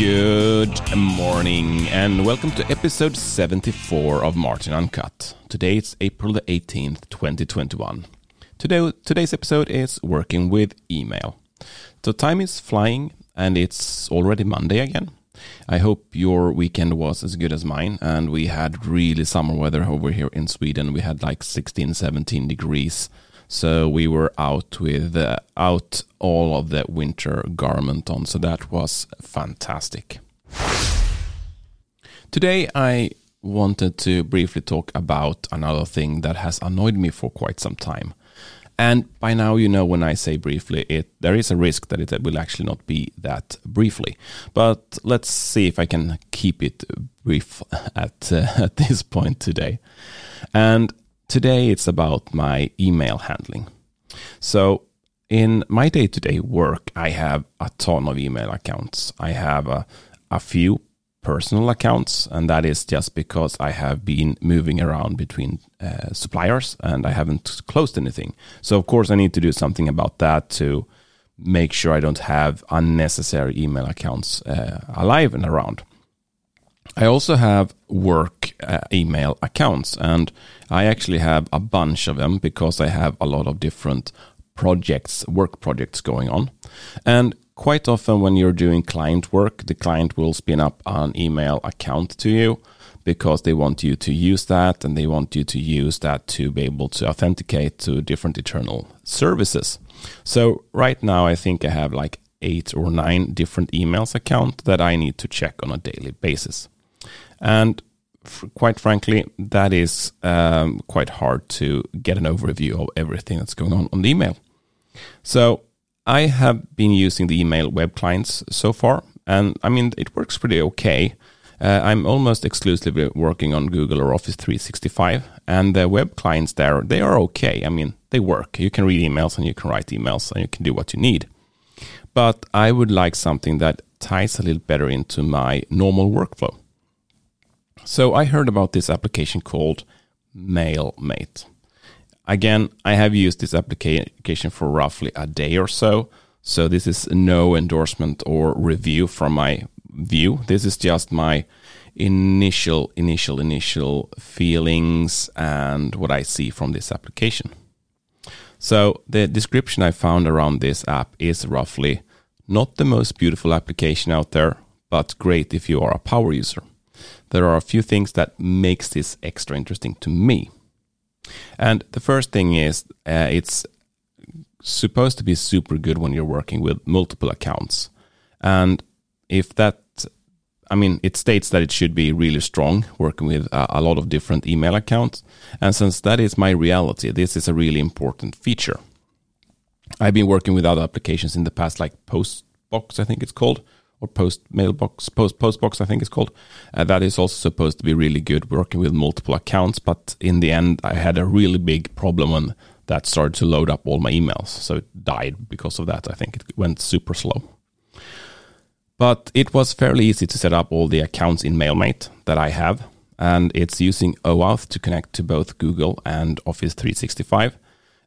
Good morning and welcome to episode 74 of Martin Uncut. Today it's April the 18th, 2021. Today, today's episode is working with email. So time is flying and it's already Monday again. I hope your weekend was as good as mine and we had really summer weather over here in Sweden. We had like 16, 17 degrees so we were out with uh, out all of the winter garment on. So that was fantastic. Today I wanted to briefly talk about another thing that has annoyed me for quite some time. And by now, you know, when I say briefly, it there is a risk that it will actually not be that briefly. But let's see if I can keep it brief at uh, at this point today. And Today it's about my email handling. So in my day-to-day work, I have a ton of email accounts. I have a, a few personal accounts, and that is just because I have been moving around between uh, suppliers and I haven't closed anything. So, of course, I need to do something about that to make sure I don't have unnecessary email accounts uh, alive and around. I also have work uh, email accounts, and I actually have a bunch of them because I have a lot of different projects, work projects going on. And quite often, when you're doing client work, the client will spin up an email account to you because they want you to use that and they want you to use that to be able to authenticate to different internal services. So, right now, I think I have like eight or nine different emails account that I need to check on a daily basis. And quite frankly, that is um, quite hard to get an overview of everything that's going on on the email. So I have been using the email web clients so far, and I mean, it works pretty okay. Uh, I'm almost exclusively working on Google or Office 365, and the web clients there, they are okay. I mean, they work. You can read emails and you can write emails and you can do what you need. But I would like something that ties a little better into my normal workflow. So I heard about this application called MailMate. Again, I have used this application for roughly a day or so. So this is no endorsement or review from my view. This is just my initial, initial, initial feelings and what I see from this application. So the description I found around this app is roughly not the most beautiful application out there, but great if you are a power user there are a few things that makes this extra interesting to me. And the first thing is uh, it's supposed to be super good when you're working with multiple accounts. And if that, I mean, it states that it should be really strong working with a, a lot of different email accounts. And since that is my reality, this is a really important feature. I've been working with other applications in the past, like Postbox, I think it's called, or post mailbox post postbox I think it's called. Uh, that is also supposed to be really good working with multiple accounts, but in the end I had a really big problem when that started to load up all my emails. So it died because of that. I think it went super slow. But it was fairly easy to set up all the accounts in MailMate that I have, and it's using OAuth to connect to both Google and Office 365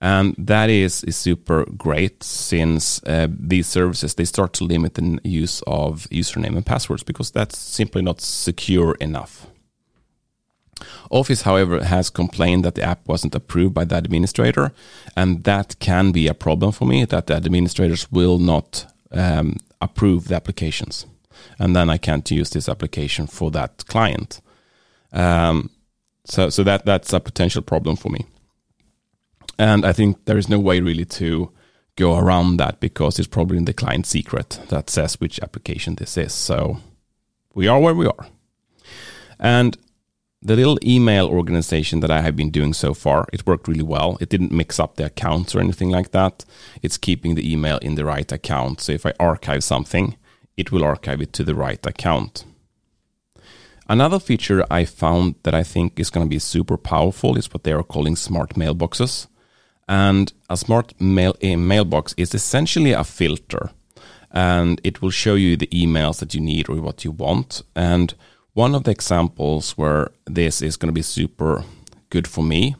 and that is, is super great since uh, these services they start to limit the use of username and passwords because that's simply not secure enough. Office however has complained that the app wasn't approved by the administrator and that can be a problem for me that the administrators will not um, approve the applications. And then i can't use this application for that client. Um, so so that that's a potential problem for me and I think there is no way really to go around that because it's probably in the client secret that says which application this is. So we are where we are. And the little email organization that I have been doing so far, it worked really well. It didn't mix up the accounts or anything like that. It's keeping the email in the right account. So if I archive something, it will archive it to the right account. Another feature I found that I think is going to be super powerful is what they are calling smart mailboxes. And a smart mail mailbox is essentially a filter, and it will show you the emails that you need or what you want. And one of the examples where this is going to be super good for me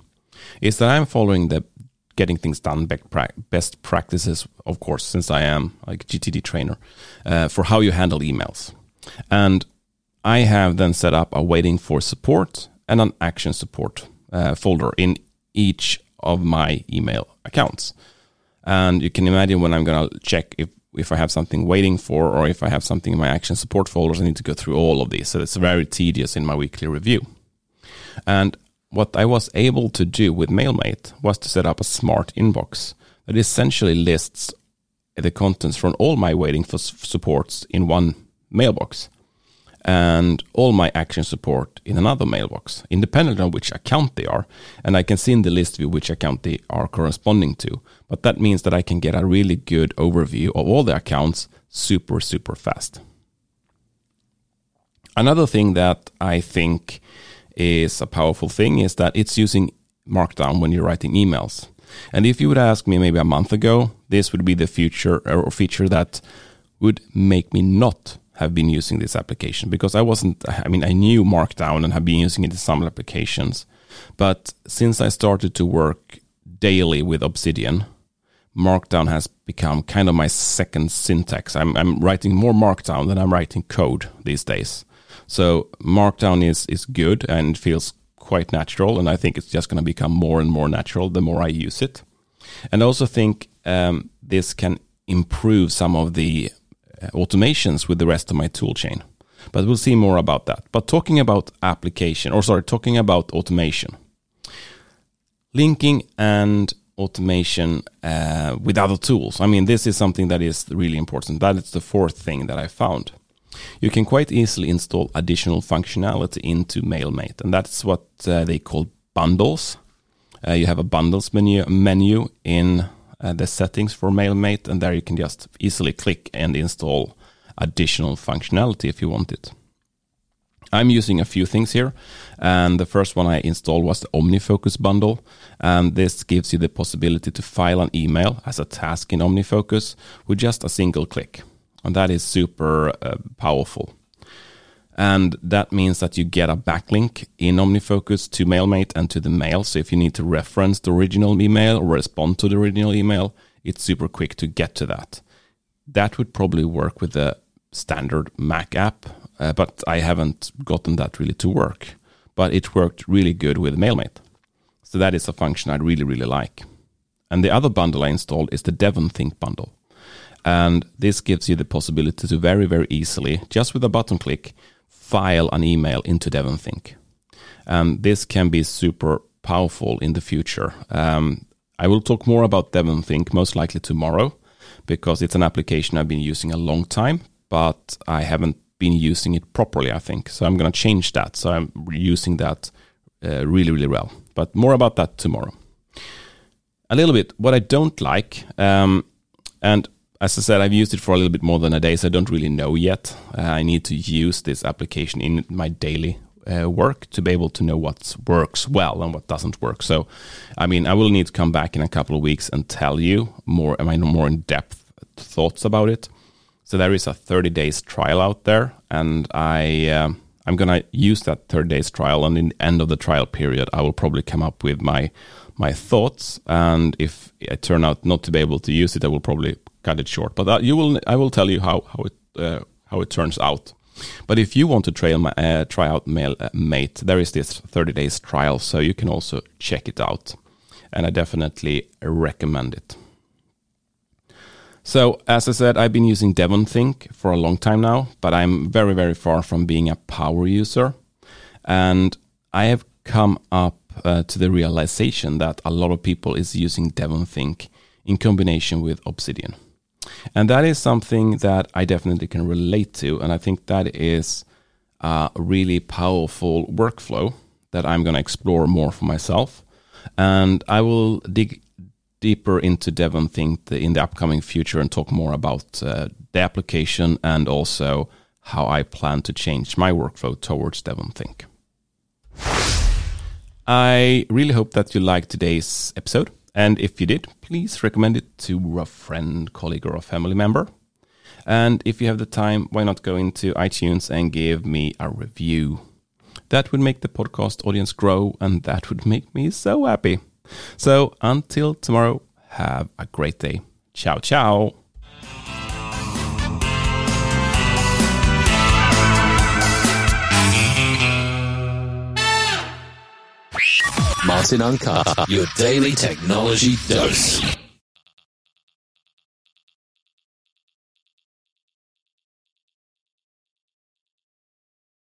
is that I'm following the getting things done best practices, of course, since I am like GTD trainer, uh, for how you handle emails. And I have then set up a waiting for support and an action support uh, folder in each of my email accounts. And you can imagine when I'm going to check if, if I have something waiting for or if I have something in my action support folders, I need to go through all of these. So it's very tedious in my weekly review. And what I was able to do with MailMate was to set up a smart inbox that essentially lists the contents from all my waiting for supports in one mailbox and all my action support in another mailbox, independent of which account they are. And I can see in the list view which account they are corresponding to. But that means that I can get a really good overview of all the accounts super, super fast. Another thing that I think is a powerful thing is that it's using Markdown when you're writing emails. And if you would ask me maybe a month ago, this would be the future or feature that would make me not have been using this application because I wasn't, I mean, I knew Markdown and have been using it in some applications. But since I started to work daily with Obsidian, Markdown has become kind of my second syntax. I'm, I'm writing more Markdown than I'm writing code these days. So Markdown is, is good and feels quite natural. And I think it's just going to become more and more natural the more I use it. And I also think um, this can improve some of the automations with the rest of my toolchain. But we'll see more about that. But talking about application, or sorry, talking about automation, linking and automation uh, with other tools. I mean, this is something that is really important. That is the fourth thing that I found. You can quite easily install additional functionality into MailMate, and that's what uh, they call bundles. Uh, you have a bundles menu, menu in uh, the settings for MailMate, and there you can just easily click and install additional functionality if you want it. I'm using a few things here, and the first one I installed was the OmniFocus bundle, and this gives you the possibility to file an email as a task in OmniFocus with just a single click, and that is super uh, powerful. And that means that you get a backlink in OmniFocus to MailMate and to the mail. So if you need to reference the original email or respond to the original email, it's super quick to get to that. That would probably work with the standard Mac app, uh, but I haven't gotten that really to work. But it worked really good with MailMate. So that is a function I really, really like. And the other bundle I installed is the DevonThink bundle. And this gives you the possibility to very, very easily, just with a button click, file an email into DevonThink. Um, this can be super powerful in the future. Um, I will talk more about DevonThink most likely tomorrow because it's an application I've been using a long time, but I haven't been using it properly, I think. So I'm going to change that. So I'm using that uh, really, really well. But more about that tomorrow. A little bit what I don't like, um, and as I said, I've used it for a little bit more than a day, so I don't really know yet. Uh, I need to use this application in my daily uh, work to be able to know what works well and what doesn't work. So, I mean, I will need to come back in a couple of weeks and tell you more, I mean, more in depth thoughts about it. So there is a 30 days trial out there, and I um, I'm gonna use that 30 days trial, and in the end of the trial period, I will probably come up with my my thoughts. And if I turn out not to be able to use it, I will probably cut it short. But that, you will, I will tell you how how it uh, how it turns out. But if you want to try, uh, try out Mail uh, Mate, there is this 30 days trial, so you can also check it out, and I definitely recommend it. So, as I said, I've been using DevonThink for a long time now, but I'm very, very far from being a power user. And I have come up uh, to the realization that a lot of people is using DevonThink in combination with Obsidian. And that is something that I definitely can relate to. And I think that is a really powerful workflow that I'm going to explore more for myself. And I will dig deeper into Devon Think in the upcoming future and talk more about uh, the application and also how I plan to change my workflow towards Devon Think. I really hope that you liked today's episode. And if you did, please recommend it to a friend, colleague, or a family member. And if you have the time, why not go into iTunes and give me a review? That would make the podcast audience grow, and that would make me so happy. So until tomorrow, have a great day. Ciao, ciao. Uncut, your daily technology dose.